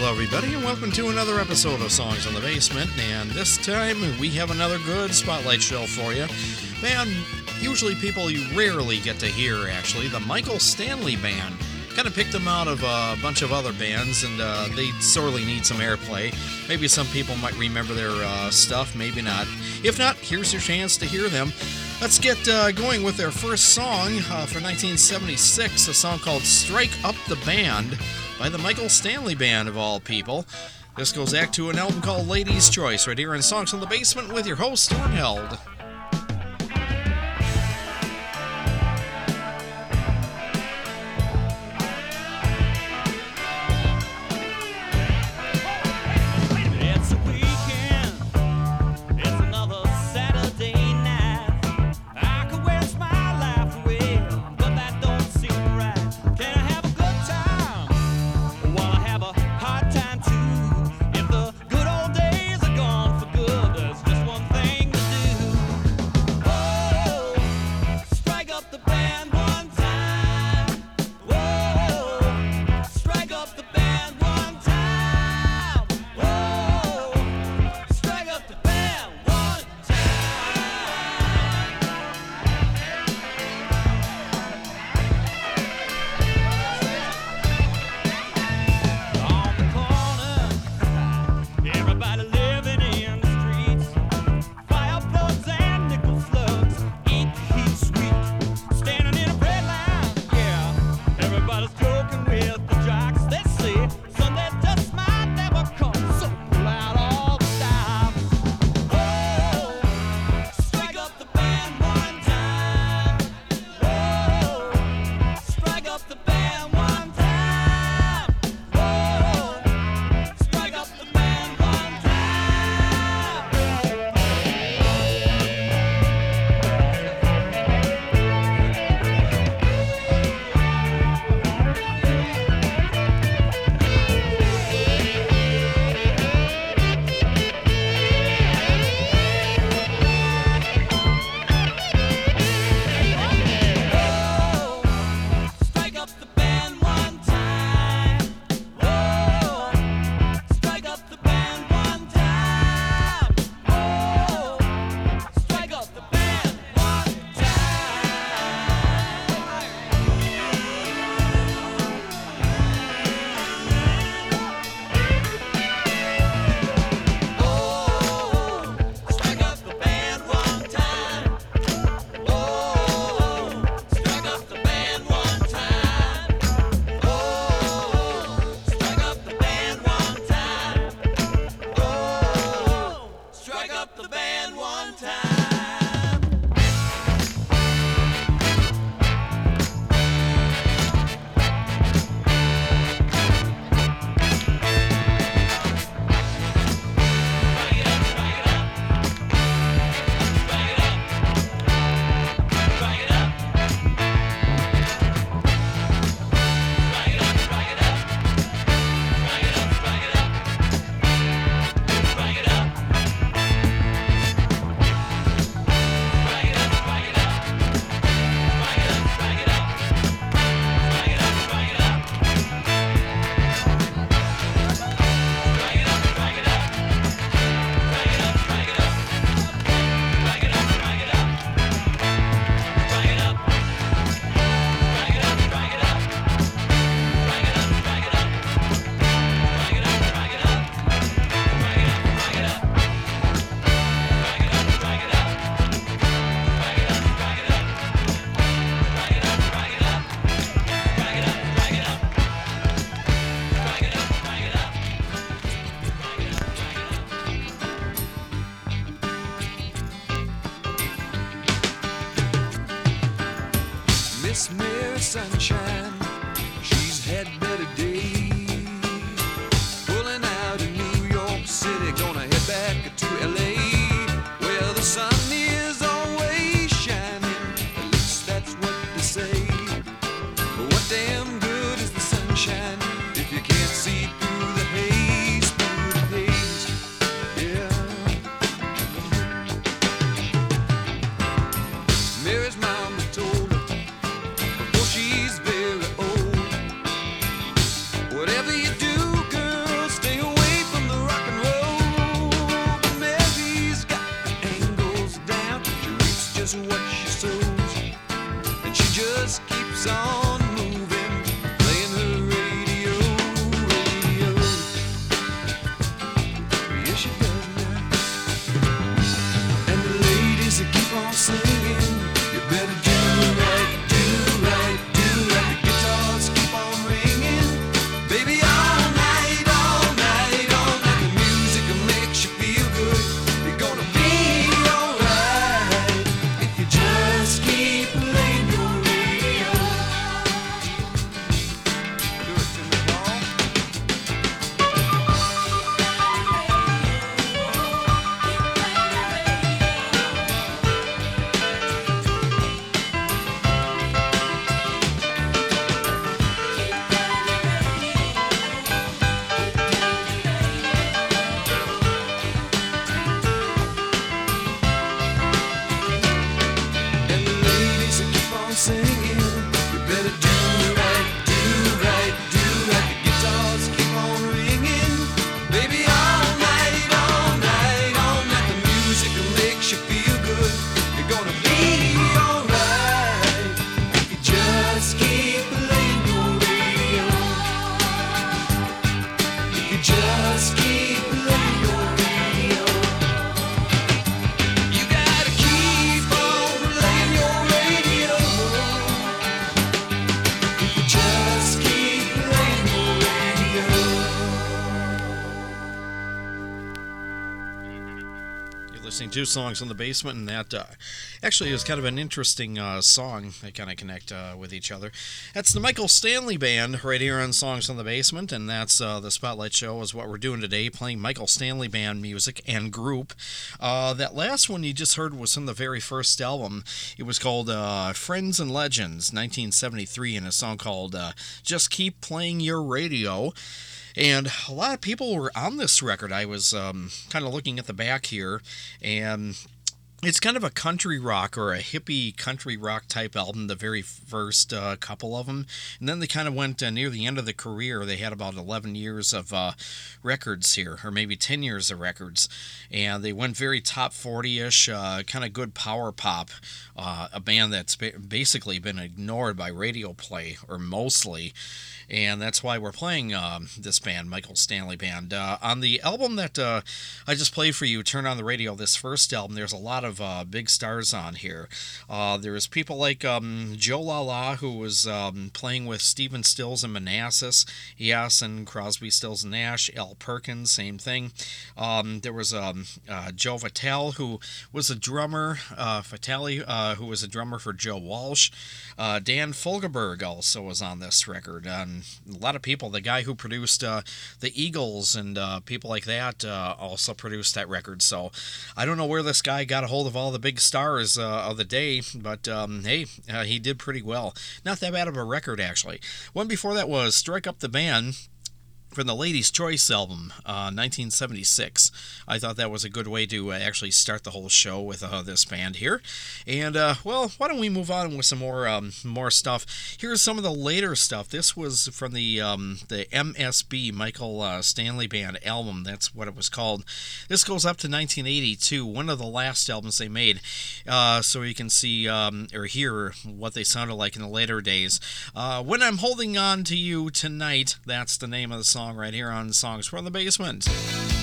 Hello, everybody, and welcome to another episode of Songs in the Basement. And this time we have another good spotlight show for you. Band, usually people you rarely get to hear, actually, the Michael Stanley Band. Kind of picked them out of a bunch of other bands, and uh, they sorely need some airplay. Maybe some people might remember their uh, stuff, maybe not. If not, here's your chance to hear them. Let's get uh, going with their first song uh, for 1976, a song called Strike Up the Band by the Michael Stanley Band, of all people. This goes back to an album called Ladies' Choice, right here in Songs in the Basement with your host, Stuart two songs in the basement, and that uh, actually is kind of an interesting uh, song. They kind of connect uh, with each other. That's the Michael Stanley Band right here on Songs in the Basement, and that's uh, the Spotlight Show is what we're doing today, playing Michael Stanley Band music and group. Uh, that last one you just heard was from the very first album. It was called uh, Friends and Legends, 1973, and a song called Just Keep Playing Your Radio. And a lot of people were on this record. I was um, kind of looking at the back here, and it's kind of a country rock or a hippie country rock type album, the very first uh, couple of them. And then they kind of went uh, near the end of the career. They had about 11 years of uh, records here, or maybe 10 years of records. And they went very top 40 ish, uh, kind of good power pop. Uh, a band that's basically been ignored by radio play, or mostly and that's why we're playing um, this band, Michael Stanley Band. Uh, on the album that uh, I just played for you, Turn on the Radio, this first album, there's a lot of uh, big stars on here. Uh, there's people like um, Joe Lala, who was um, playing with Stephen Stills and Manassas, yes, and Crosby, Stills, and Nash, Al Perkins, same thing. Um, there was um, uh, Joe Vitale, who was a drummer, uh, Vitale, who was a drummer for Joe Walsh. Dan Fogelberg also was on this record. And a lot of people. The guy who produced uh, the Eagles and uh, people like that uh, also produced that record. So I don't know where this guy got a hold of all the big stars uh, of the day, but um, hey, uh, he did pretty well. Not that bad of a record, actually. One before that was Strike Up the Band from the Ladies' Choice album, uh, 1976. I thought that was a good way to uh, actually start the whole show with uh, this band here. And uh, well, why don't we move on with some more um, more stuff? Here's some of the later stuff. This was from the um, the MSB Michael uh, Stanley Band album. That's what it was called. This goes up to 1982, one of the last albums they made. Uh, so you can see um, or hear what they sounded like in the later days. when I'm holding on to you tonight, that's the name of the song song right here on Songs from the biggest Basement.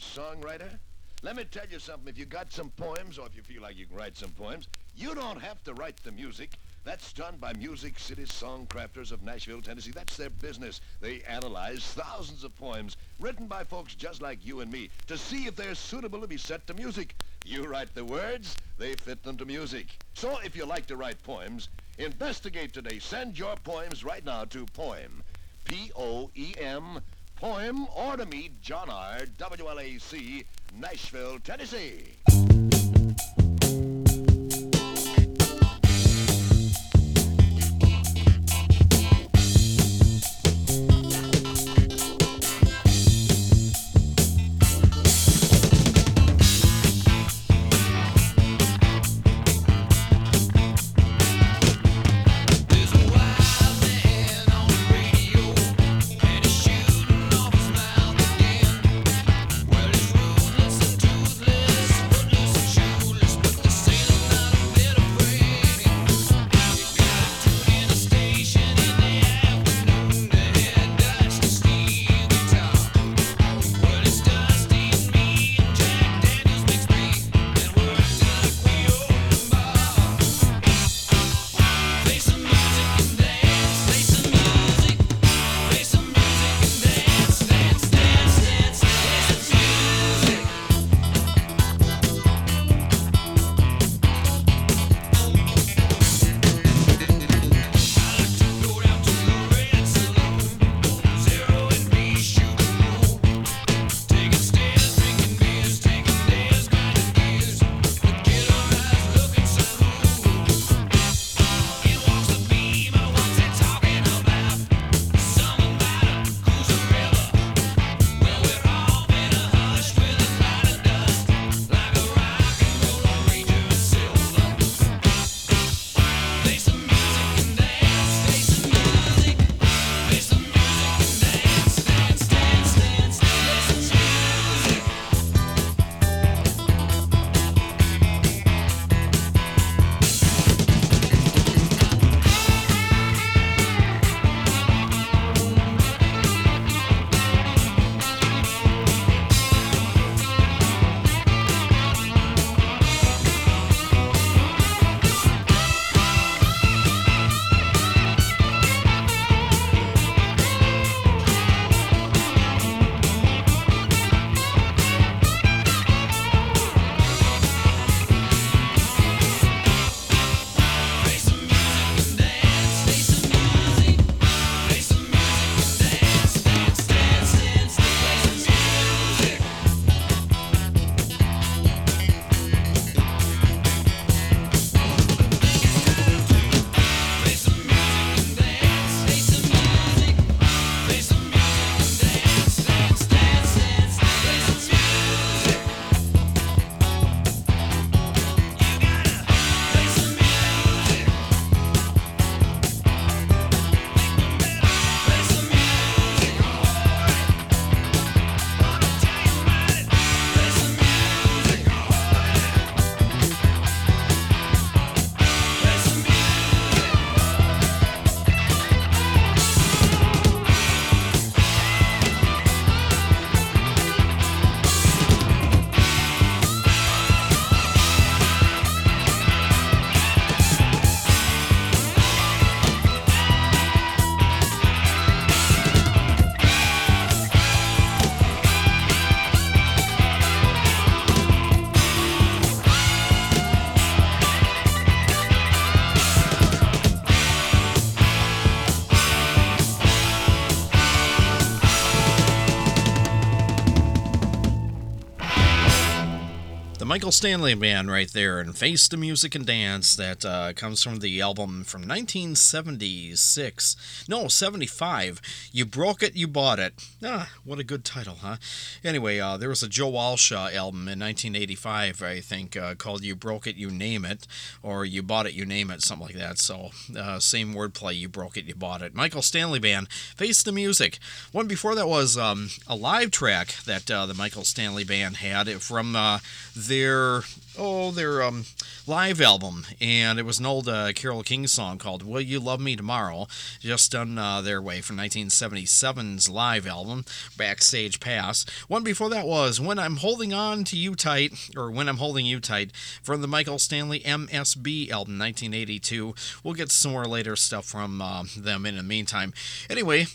Songwriter? Let me tell you something. If you got some poems, or if you feel like you can write some poems, you don't have to write the music. That's done by Music City Songcrafters of Nashville, Tennessee. That's their business. They analyze thousands of poems written by folks just like you and me to see if they're suitable to be set to music. You write the words, they fit them to music. So if you like to write poems, investigate today. Send your poems right now to Poem, P-O-E-M, poem or to meet John R. WLAC, Nashville, Tennessee. Michael Stanley Band right there, and Face the Music and Dance. That uh, comes from the album from 1976. No, 75. You Broke It, You Bought It. Ah, what a good title, huh? Anyway, uh, there was a Joe Walsh uh, album in 1985, I think, uh, called You Broke It, You Name It, or You Bought It, You Name It, something like that. So, uh, same wordplay. You broke it, you bought it. Michael Stanley Band, Face the Music. One before that was um, a live track that uh, the Michael Stanley Band had from uh, their oh their um, live album, and it was an old uh, Carole King song called "Will You Love Me Tomorrow," just done uh, their way from 1977's live album Backstage Pass. One before that was "When I'm Holding On to You Tight" or "When I'm Holding You Tight" from the Michael Stanley MSB album 1982. We'll get some more later stuff from uh, them in the meantime. Anyway,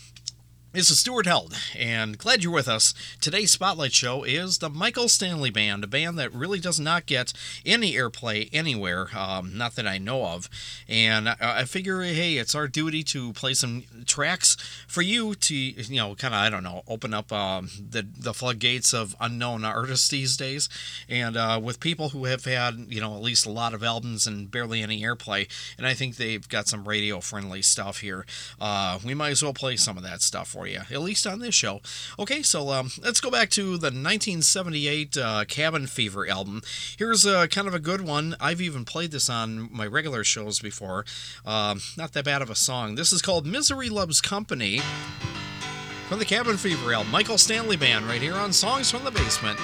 this is Stuart Held, and glad you're with us. Today's Spotlight Show is the Michael Stanley Band, a band that really does not get any airplay anywhere, um, not that I know of. And I, I, figure, hey, it's our duty to play some tracks for you to, you know, kind of, I don't know, open up um, the, the floodgates of unknown artists these days. And uh, with people who have had, you know, at least a lot of albums and barely any airplay, and I think they've got some radio friendly stuff here, uh, we might as well play some of that stuff for you, at least on this show. Okay, so um, let's go back to the 1978 uh, Cabin Fever album. Here's a, kind of a good one. I've even played this on my regular shows before. Um, not that bad of a song. This is called Misery Loves Company from the Cabin Fever album. Michael Stanley Band right here on Songs from the Basement.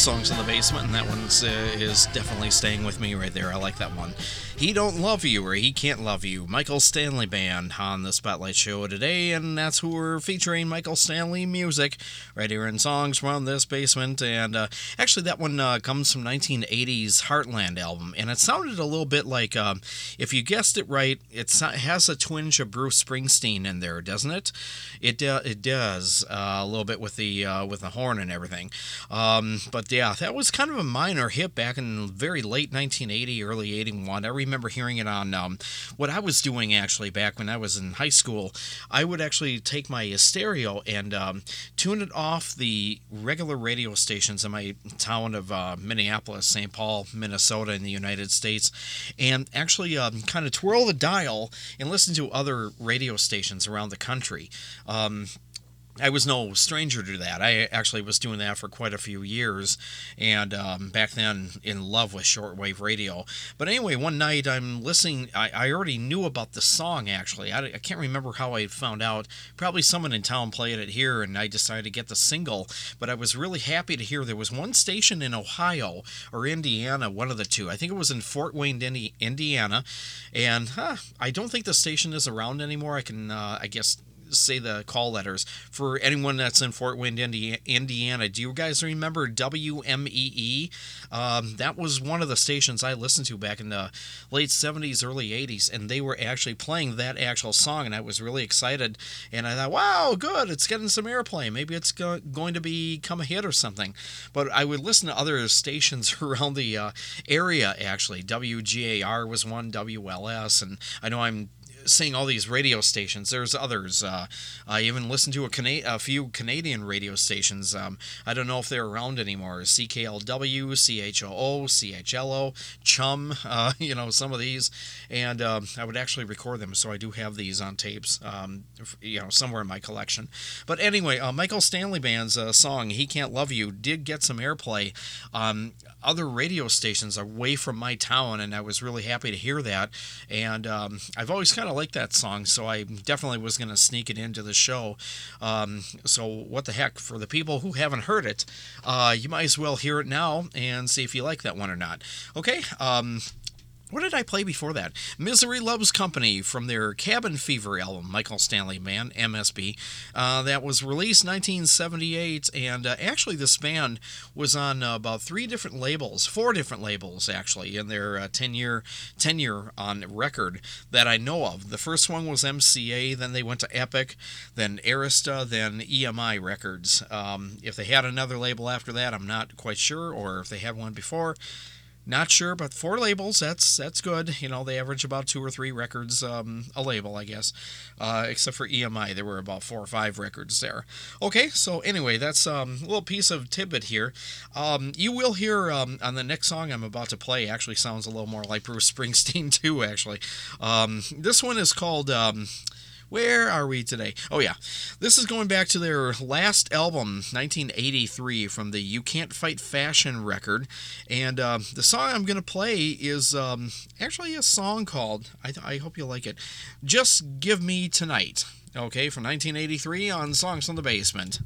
Songs in the basement, and that one uh, is definitely staying with me right there. I like that one. He Don't Love You or He Can't Love You. Michael Stanley Band on the Spotlight Show today, and that's who we're featuring Michael Stanley music right here in songs from this basement. And uh, actually, that one uh, comes from 1980's Heartland album, and it sounded a little bit like, um, if you guessed it right, it has a twinge of Bruce Springsteen in there, doesn't it? It uh, it does uh, a little bit with the uh, with the horn and everything. Um, but yeah, that was kind of a minor hit back in very late 1980, early 81. I remember remember hearing it on um, what I was doing actually back when I was in high school. I would actually take my stereo and um, tune it off the regular radio stations in my town of uh, Minneapolis, St. Paul, Minnesota, in the United States, and actually um, kind of twirl the dial and listen to other radio stations around the country. Um, I was no stranger to that. I actually was doing that for quite a few years, and um, back then in love with shortwave radio. But anyway, one night I'm listening. I, I already knew about the song actually. I, I, can't remember how I found out. Probably someone in town played it here, and I decided to get the single. But I was really happy to hear there was one station in Ohio or Indiana, one of the two. I think it was in Fort Wayne, Indiana, and huh, I don't think the station is around anymore. I can, uh, I guess say the call letters for anyone that's in Fort Wayne, Indiana. Do you guys remember WMEE? Um, that was one of the stations I listened to back in the late 70s, early 80s, and they were actually playing that actual song, and I was really excited. And I thought, wow, good, it's getting some airplay. Maybe it's go- going to become a hit or something. But I would listen to other stations around the uh, area, actually. WGAR was one, WLS, and I know I'm seeing all these radio stations. There's others. Uh, I even listened to a, Cana- a few Canadian radio stations. Um, I don't know if they're around anymore. CKLW, CHOO, CHLO, Chum, uh, you know, some of these. And um, I would actually record them, so I do have these on tapes, um, you know, somewhere in my collection. But anyway, uh, Michael Stanley Band's uh, song, He Can't Love You, did get some airplay. Um, other radio stations away from my town, and I was really happy to hear that. And um, I've always kind of liked that song, so I definitely was going to sneak it into the show. Um, so, what the heck? For the people who haven't heard it, uh, you might as well hear it now and see if you like that one or not. Okay. Um, what did I play before that? Misery Loves Company from their Cabin Fever album, Michael Stanley Band, MSB. Uh, that was released 1978, and uh, actually this band was on uh, about three different labels, four different labels actually, in their 10 uh, year tenure on record that I know of. The first one was MCA, then they went to Epic, then Arista, then EMI Records. Um, if they had another label after that, I'm not quite sure, or if they had one before. Not sure, but four labels, that's that's good. You know, they average about two or three records um, a label, I guess. Uh, except for EMI, there were about four or five records there. Okay, so anyway, that's um, a little piece of tidbit here. Um, you will hear um, on the next song I'm about to play, actually sounds a little more like Bruce Springsteen, too, actually. Um, this one is called. Um, where are we today? Oh, yeah. This is going back to their last album, 1983, from the You Can't Fight Fashion record. And uh, the song I'm going to play is um, actually a song called, I, I hope you like it, Just Give Me Tonight. Okay, from 1983 on Songs from the Basement.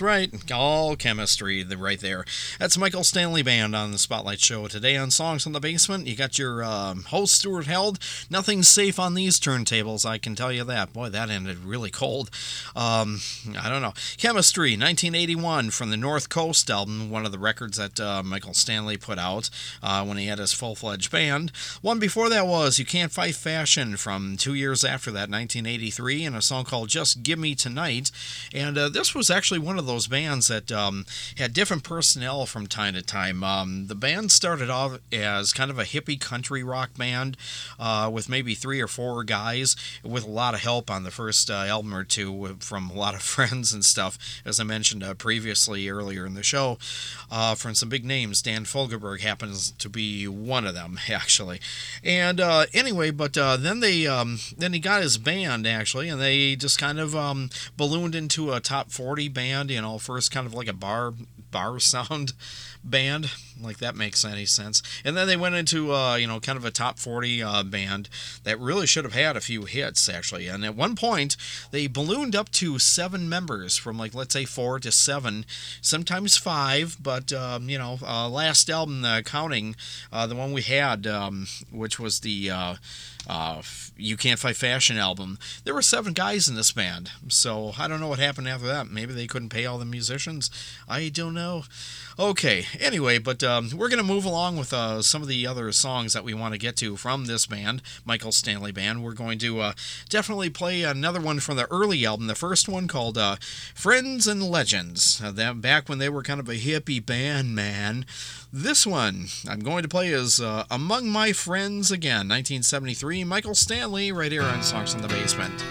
That's right. All chemistry right there. That's Michael Stanley Band on the Spotlight Show. Today on Songs from the Basement, you got your um, host, Stuart Held. Nothing's safe on these turntables, I can tell you that. Boy, that ended really cold. Um, I don't know. Chemistry, 1981, from the North Coast album, one of the records that uh, Michael Stanley put out uh, when he had his full fledged band. One before that was You Can't Fight Fashion from two years after that, 1983, and a song called Just Give Me Tonight. And uh, this was actually one of those bands that um, had different personnel from time to time. Um, the band started off as kind of a hippie country rock band uh, with maybe three or four guys with a lot of help on the first uh, album or two from a lot of friends and stuff, as I mentioned uh, previously earlier in the show, uh, from some big names. Dan Fogelberg happens to be one of them, actually. And uh, anyway, but then they um, then he got his band actually, and they just kind of um, ballooned into a top 40 band, you know, first kind of like a bar bar sound band, like that makes any sense. And then they went into uh, you know kind of a top 40 uh, band that really should have had a few hits actually. And at one point they ballooned up to seven members from like let's say four to seven, sometimes five. But um, you know uh, last album counting uh, the one we had, um, which was the uh, uh, You Can't Fight Fashion album, there were seven guys in this band. So I don't know what happened after that. Maybe they couldn't pay all the musicians. I don't know. Okay, anyway, but um, we're going to move along with uh, some of the other songs that we want to get to from this band, Michael Stanley Band. We're going to uh, definitely play another one from the early album, the first one called uh, Friends and Legends. Uh, that back when they were kind of a hippie band, man. This one I'm going to play is uh, Among My Friends Again, 1973. Michael Stanley, right here on Songs in the Basement.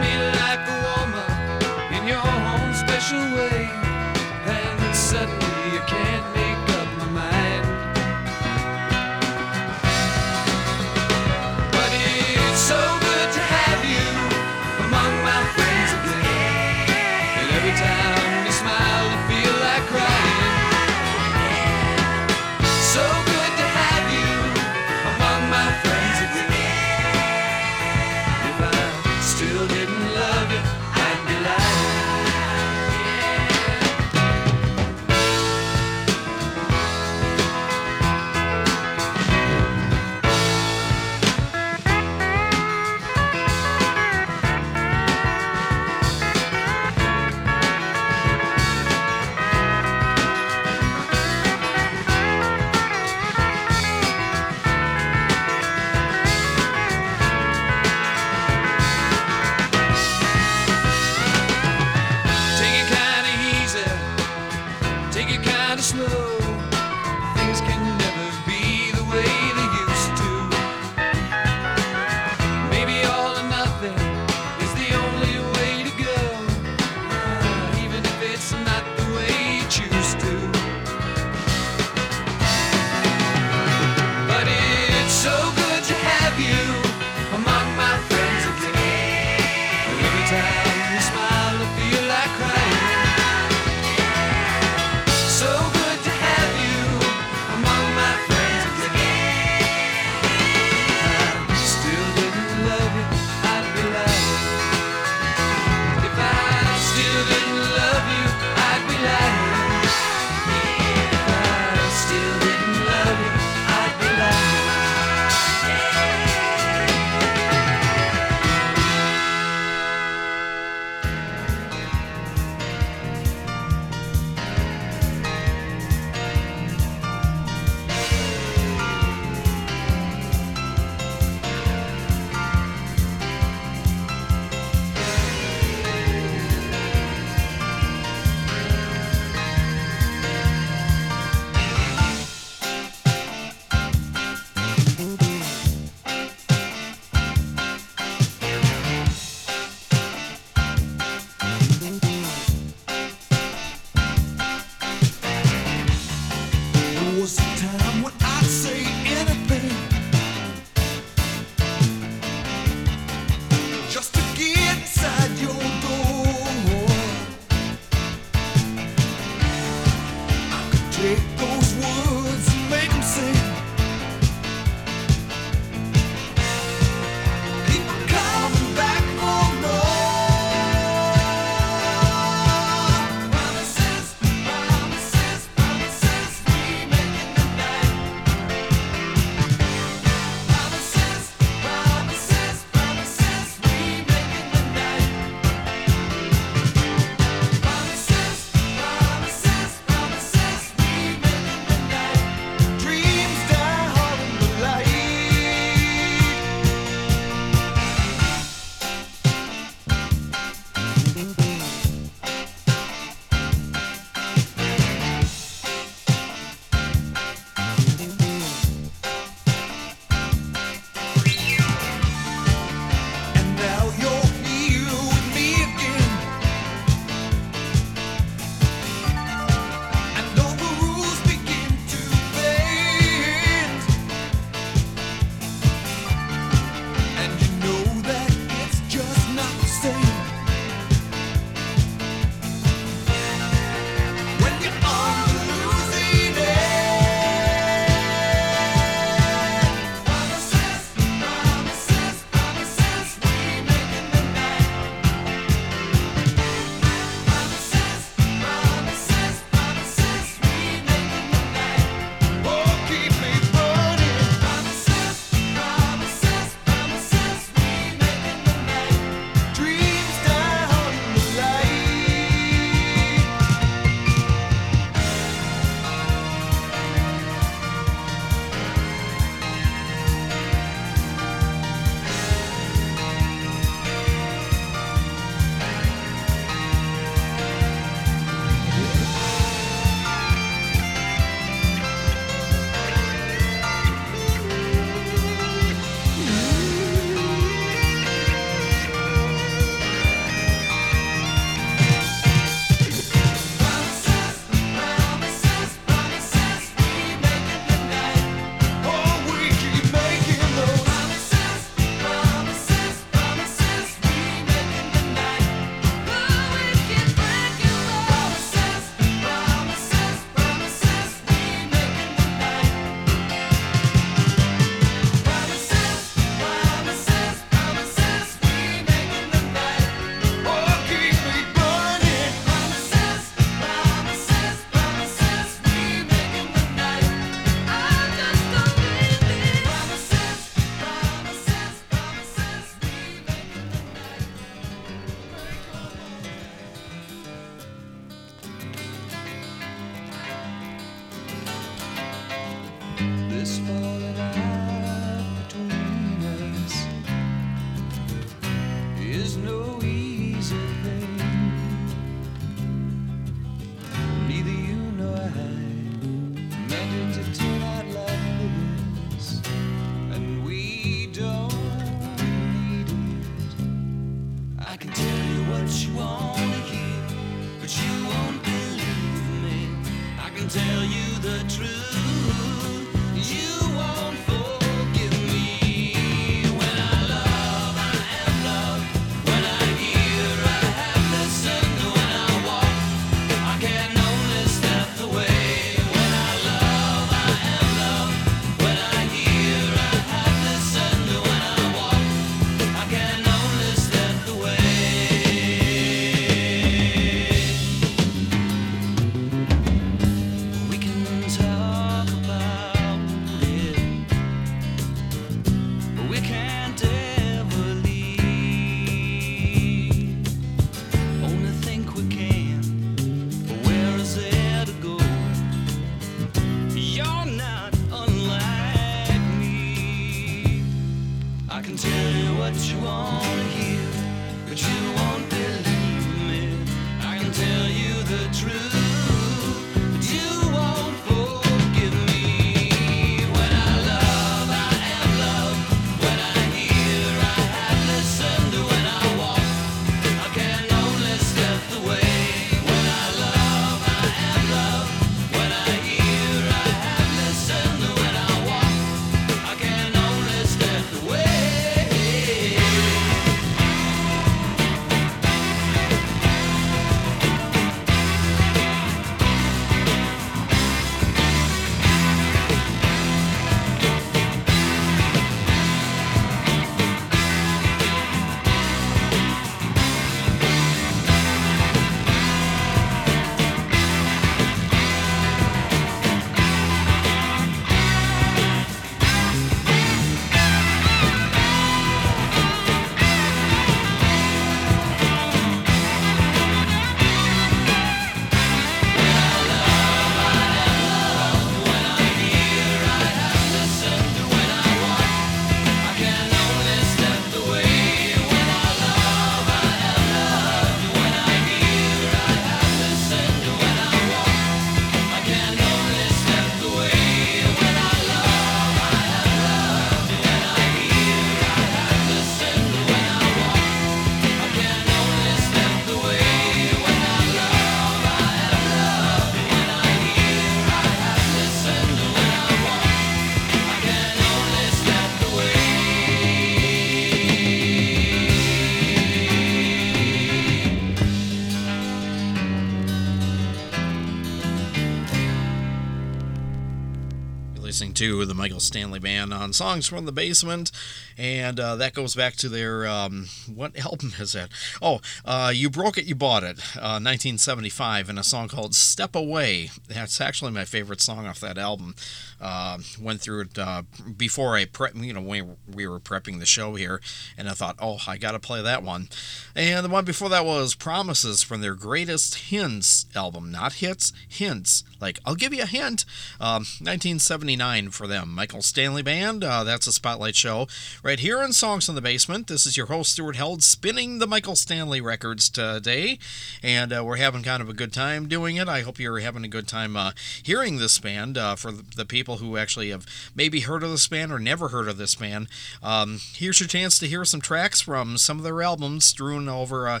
Michael Stanley Band on Songs from the Basement, and uh, that goes back to their um, what album is that? Oh, uh, You Broke It, You Bought It, 1975, uh, and a song called Step Away. That's actually my favorite song off that album. Uh, went through it uh, before I you know, when we were prepping the show here, and I thought, oh, I got to play that one. And the one before that was Promises from their Greatest Hints album, not hits, hints. Like, I'll give you a hint. Um, 1979 for them. Michael Stanley Band, uh, that's a spotlight show. Right here in Songs in the Basement, this is your host, Stuart Held, spinning the Michael Stanley records today. And uh, we're having kind of a good time doing it. I hope you're having a good time uh, hearing this band uh, for the people who actually have maybe heard of this band or never heard of this band. Um, here's your chance to hear some tracks from some of their albums strewn over a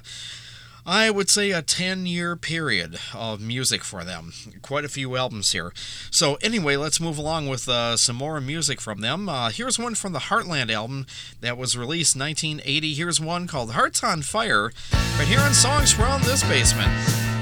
I would say a 10 year period of music for them. Quite a few albums here. So, anyway, let's move along with uh, some more music from them. Uh, here's one from the Heartland album that was released 1980. Here's one called Hearts on Fire, right here on Songs from This Basement.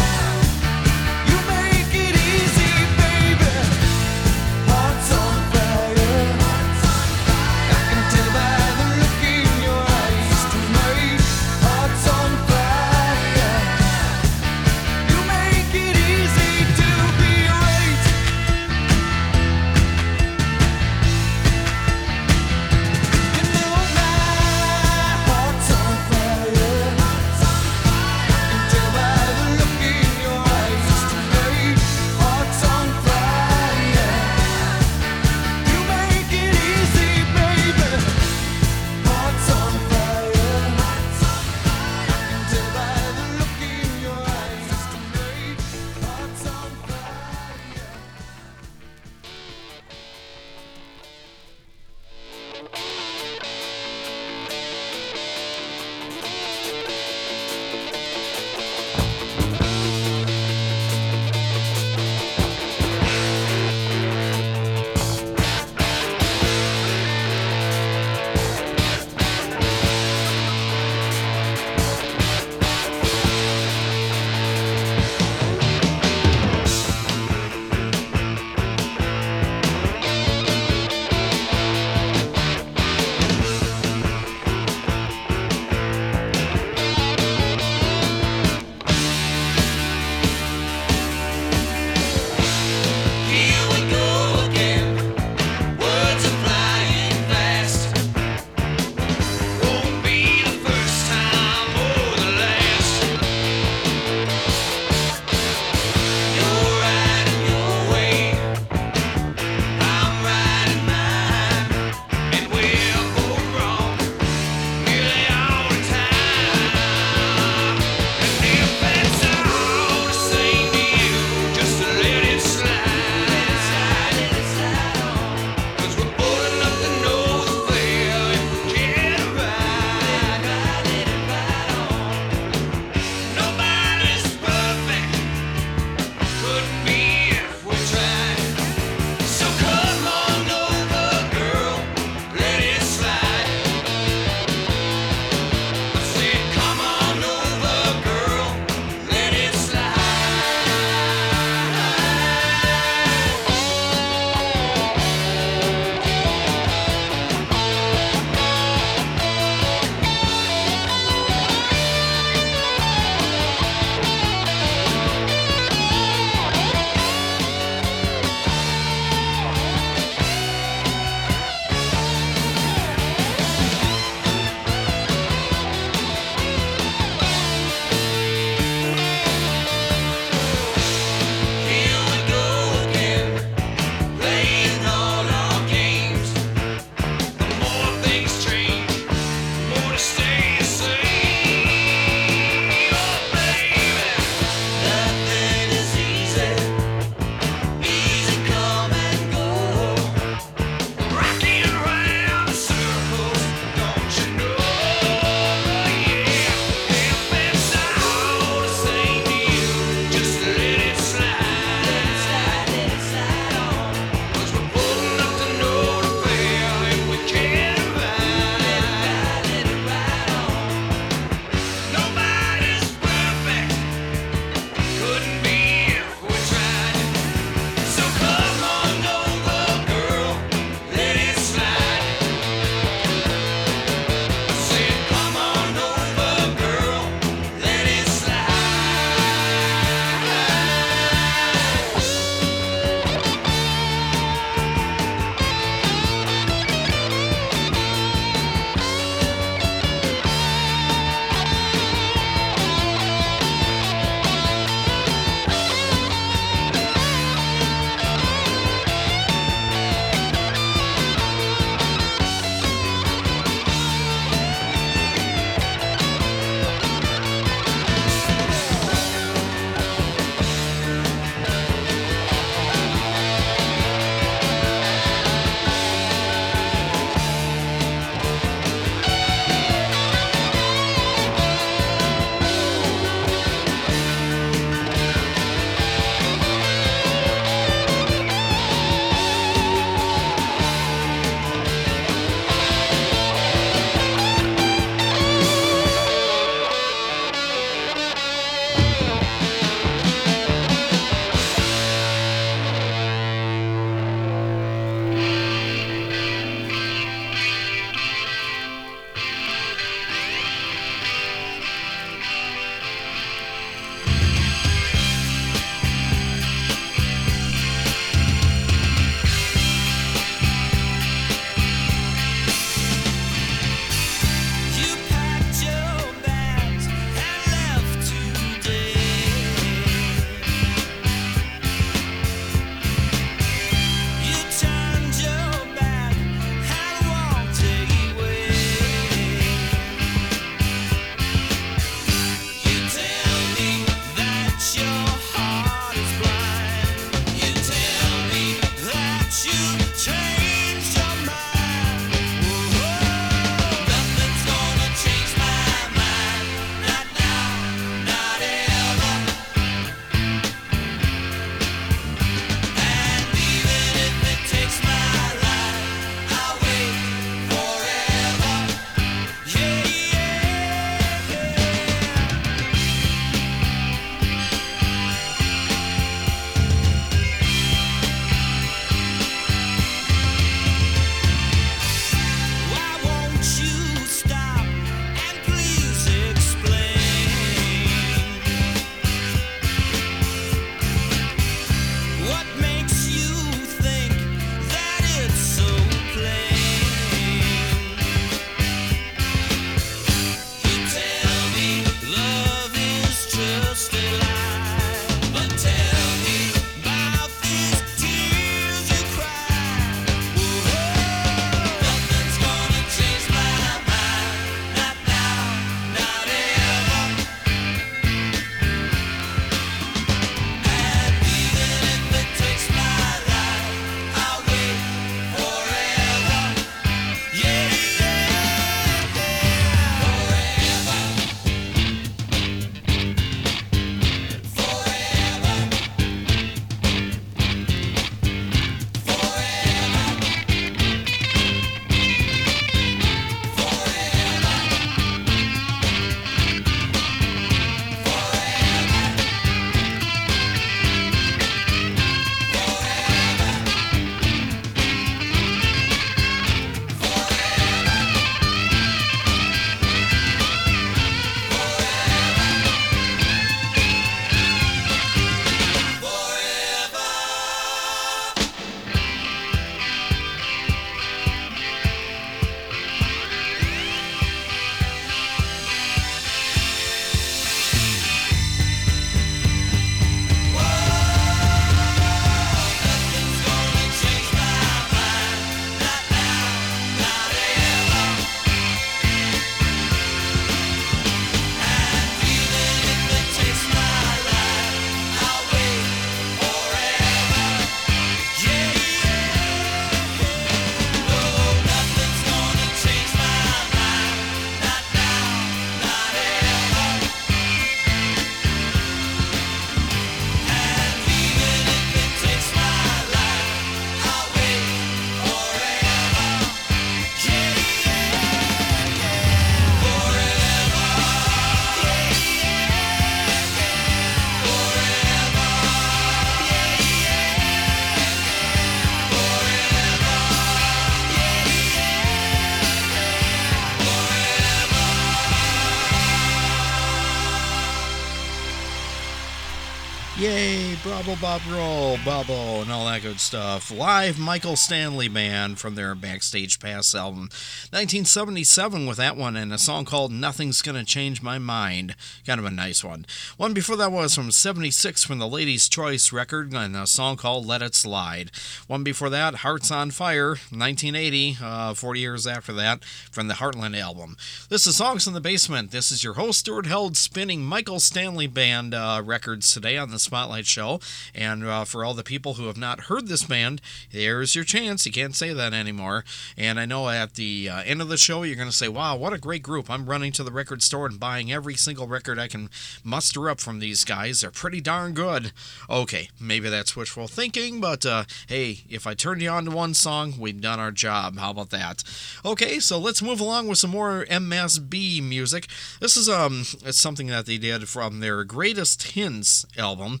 Bravo, bob, roll, bubble, and all that good stuff. Live Michael Stanley Band from their Backstage Pass album. 1977 with that one, and a song called Nothing's Gonna Change My Mind. Kind of a nice one. One before that was from 76 from the Ladies' Choice record, and a song called Let It Slide. One before that, Hearts on Fire, 1980, uh, 40 years after that, from the Heartland album. This is Songs in the Basement. This is your host, Stuart Held, spinning Michael Stanley Band uh, records today on the Spotlight Show. And uh, for all the people who have not heard this band, there's your chance. You can't say that anymore. And I know at the uh, end of the show, you're going to say, wow, what a great group. I'm running to the record store and buying every single record I can muster up from these guys. They're pretty darn good. Okay, maybe that's wishful thinking, but uh, hey, if I turned you on to one song, we've done our job. How about that? Okay, so let's move along with some more MSB music. This is um, it's something that they did from their Greatest Hits album,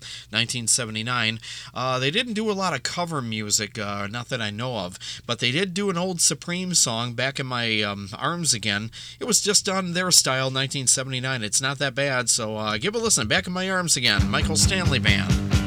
1979. Uh, they didn't do a lot of cover music, uh, not that I know of, but they did do an old Supreme song, Back in My um, Arms Again. It was just on their style, 1979. It's not that bad, so uh, give a listen. Back in My Arms Again, Michael Stanley Band.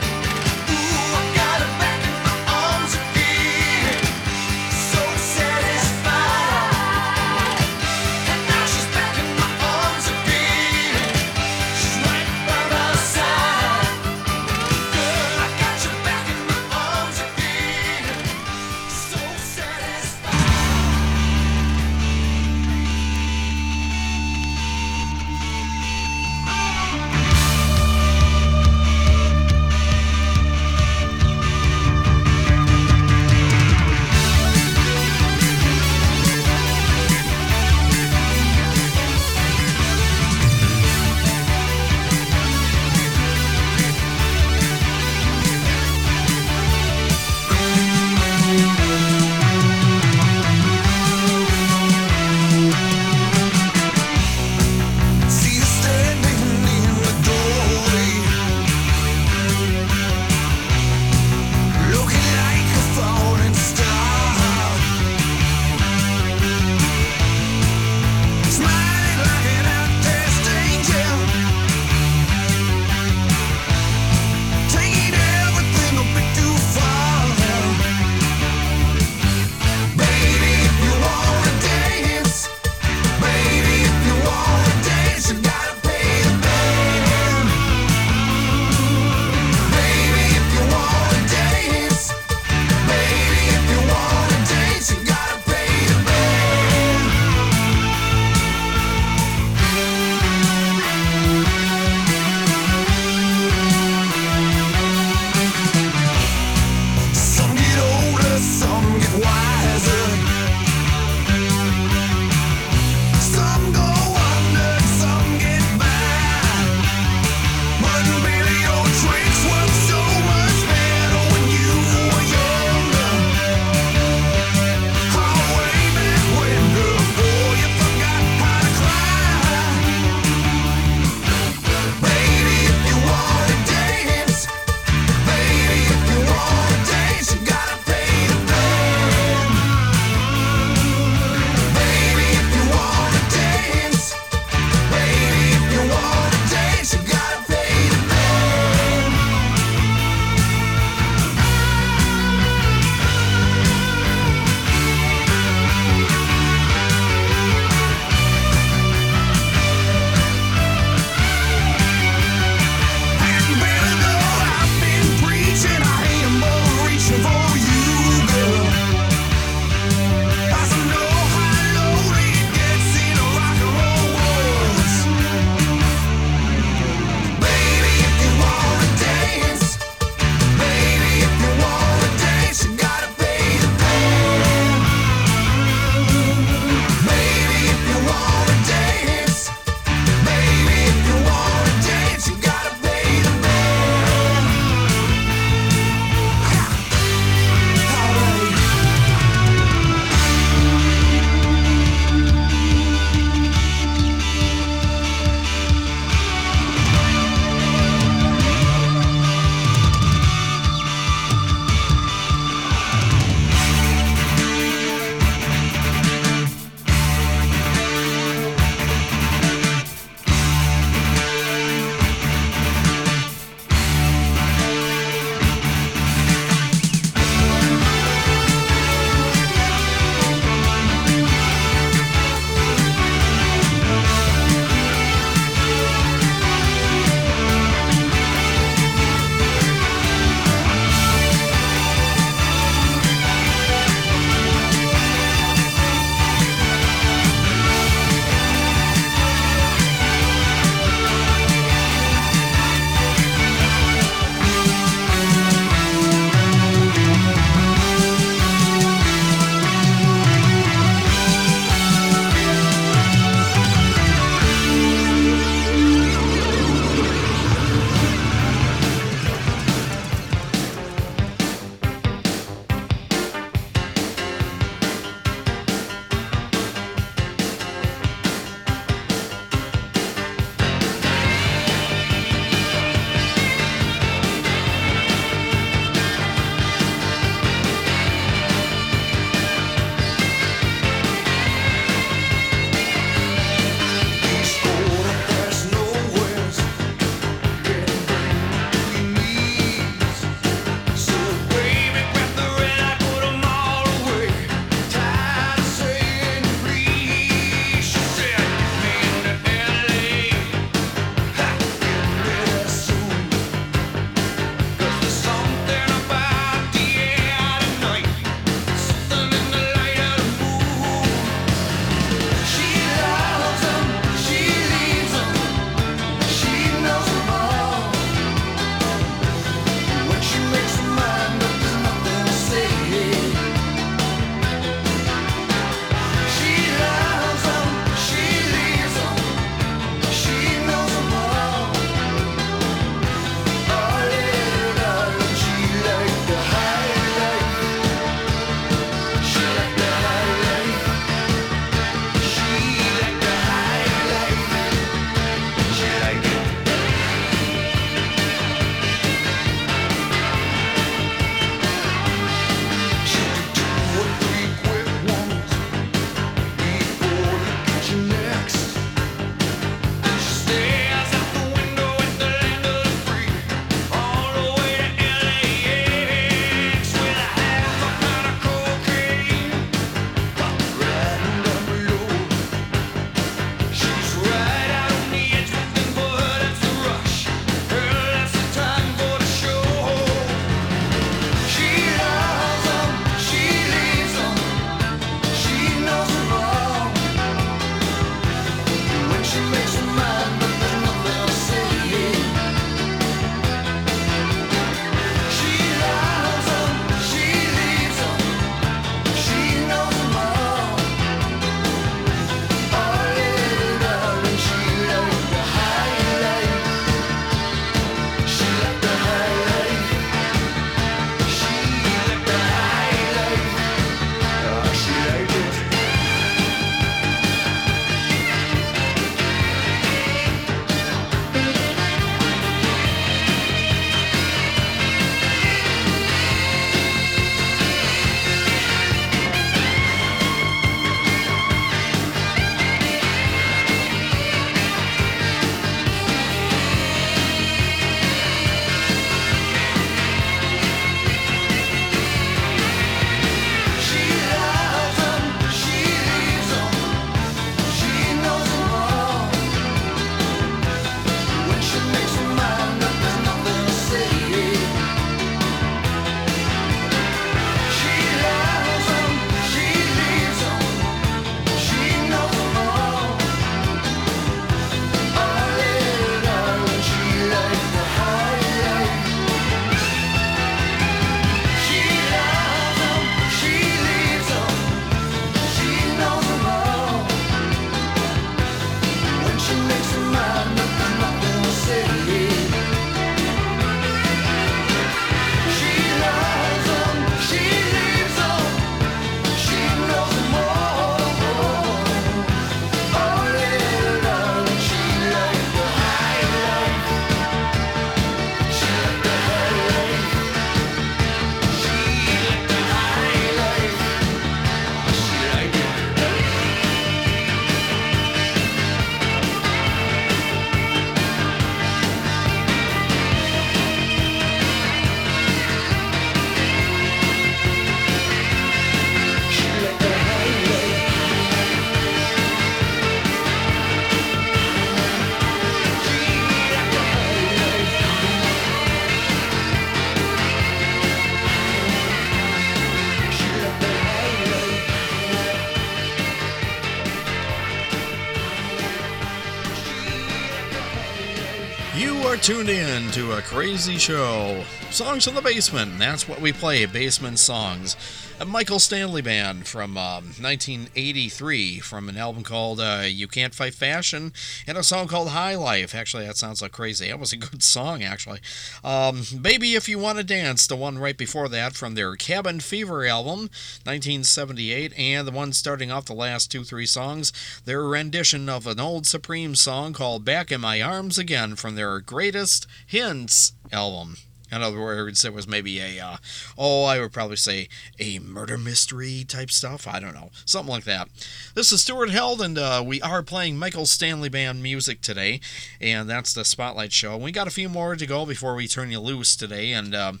Crazy show. Songs in the Basement, that's what we play, basement songs. A Michael Stanley Band from um, 1983 from an album called uh, You Can't Fight Fashion and a song called High Life. Actually, that sounds like crazy. That was a good song, actually. Um, Baby If You Want to Dance, the one right before that from their Cabin Fever album, 1978, and the one starting off the last two, three songs, their rendition of an old Supreme song called Back in My Arms Again from their Greatest Hits album. In other words, it was maybe a, uh, oh, I would probably say a murder mystery type stuff. I don't know. Something like that. This is Stuart Held, and uh, we are playing Michael Stanley Band music today, and that's the Spotlight Show. We got a few more to go before we turn you loose today, and um,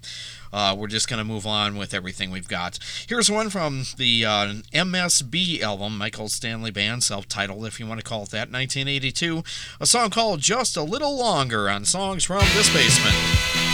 uh, we're just going to move on with everything we've got. Here's one from the uh, MSB album, Michael Stanley Band, self titled, if you want to call it that, 1982. A song called Just a Little Longer on Songs from This Basement.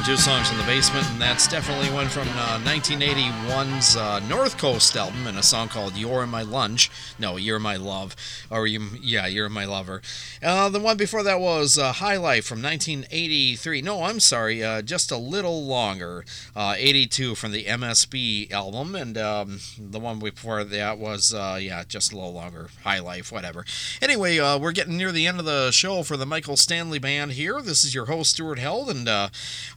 To songs in the basement, and that's definitely one from uh, 1981's uh, North Coast album, and a song called "You're My Lunch." No, "You're My Love," or you, yeah, "You're My Lover." Uh, the one before that was uh, "High Life" from 1983. No, I'm sorry, uh, just a little longer, uh, 82 from the MSB album, and um, the one before that was uh, yeah, just a little longer, "High Life," whatever. Anyway, we're getting near the end of the show for the Michael Stanley Band here. This is your host Stuart Held, and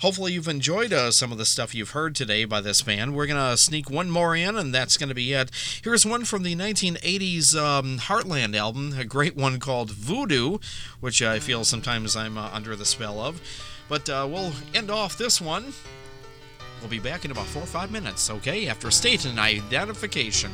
hopefully you've enjoyed uh, some of the stuff you've heard today by this band. We're going to sneak one more in, and that's going to be it. Here's one from the 1980s um, Heartland album, a great one called Voodoo, which I feel sometimes I'm uh, under the spell of. But uh, we'll end off this one. We'll be back in about four or five minutes, okay? After state and identification.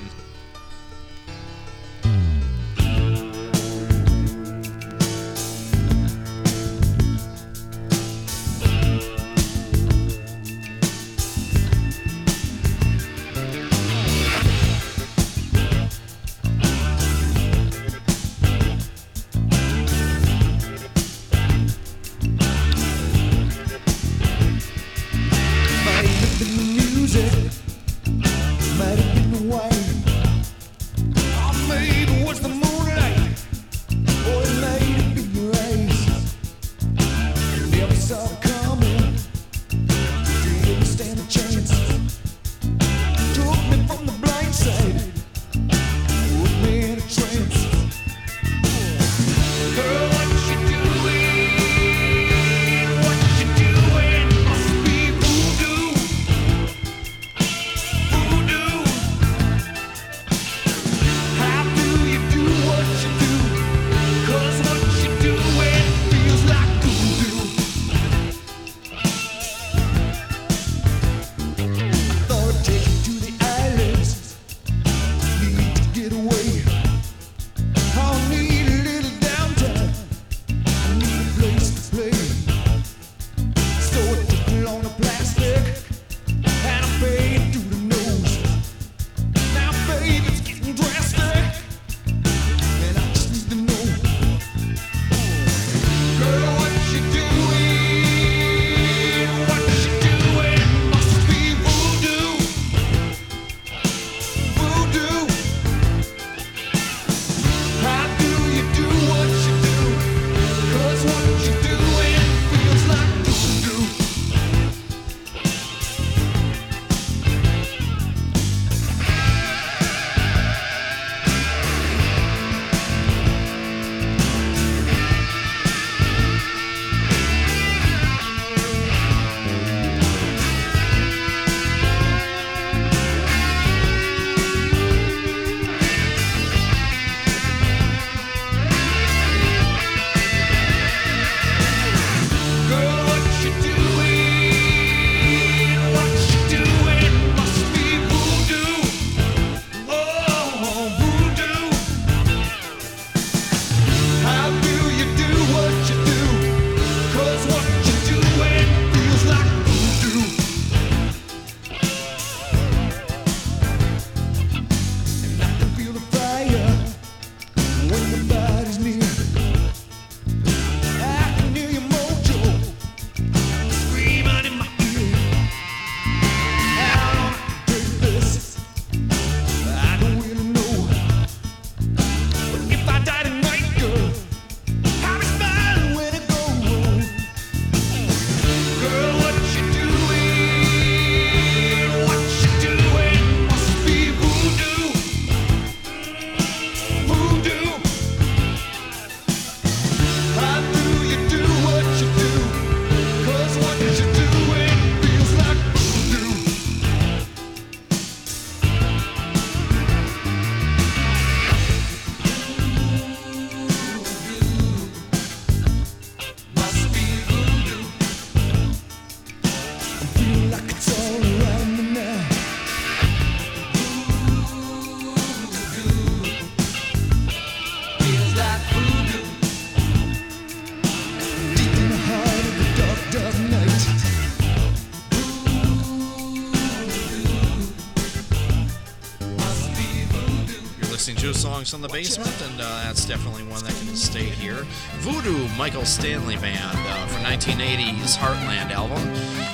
The basement, and uh, that's definitely one that can stay here. Voodoo, Michael Stanley Band uh, from 1980's Heartland album.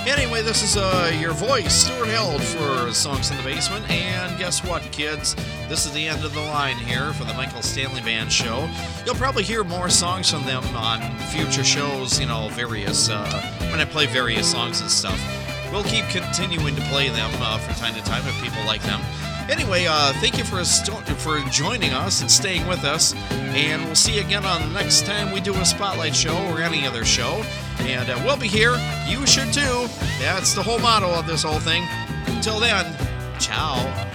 Anyway, this is uh, your voice, Stuart Held, for Songs in the Basement. And guess what, kids? This is the end of the line here for the Michael Stanley Band show. You'll probably hear more songs from them on future shows, you know, various, uh, when I play various songs and stuff. We'll keep continuing to play them uh, from time to time if people like them. Anyway, uh, thank you for sto- for joining us and staying with us, and we'll see you again on the next time we do a spotlight show or any other show. And uh, we'll be here. You should too. That's the whole motto of this whole thing. Until then, ciao.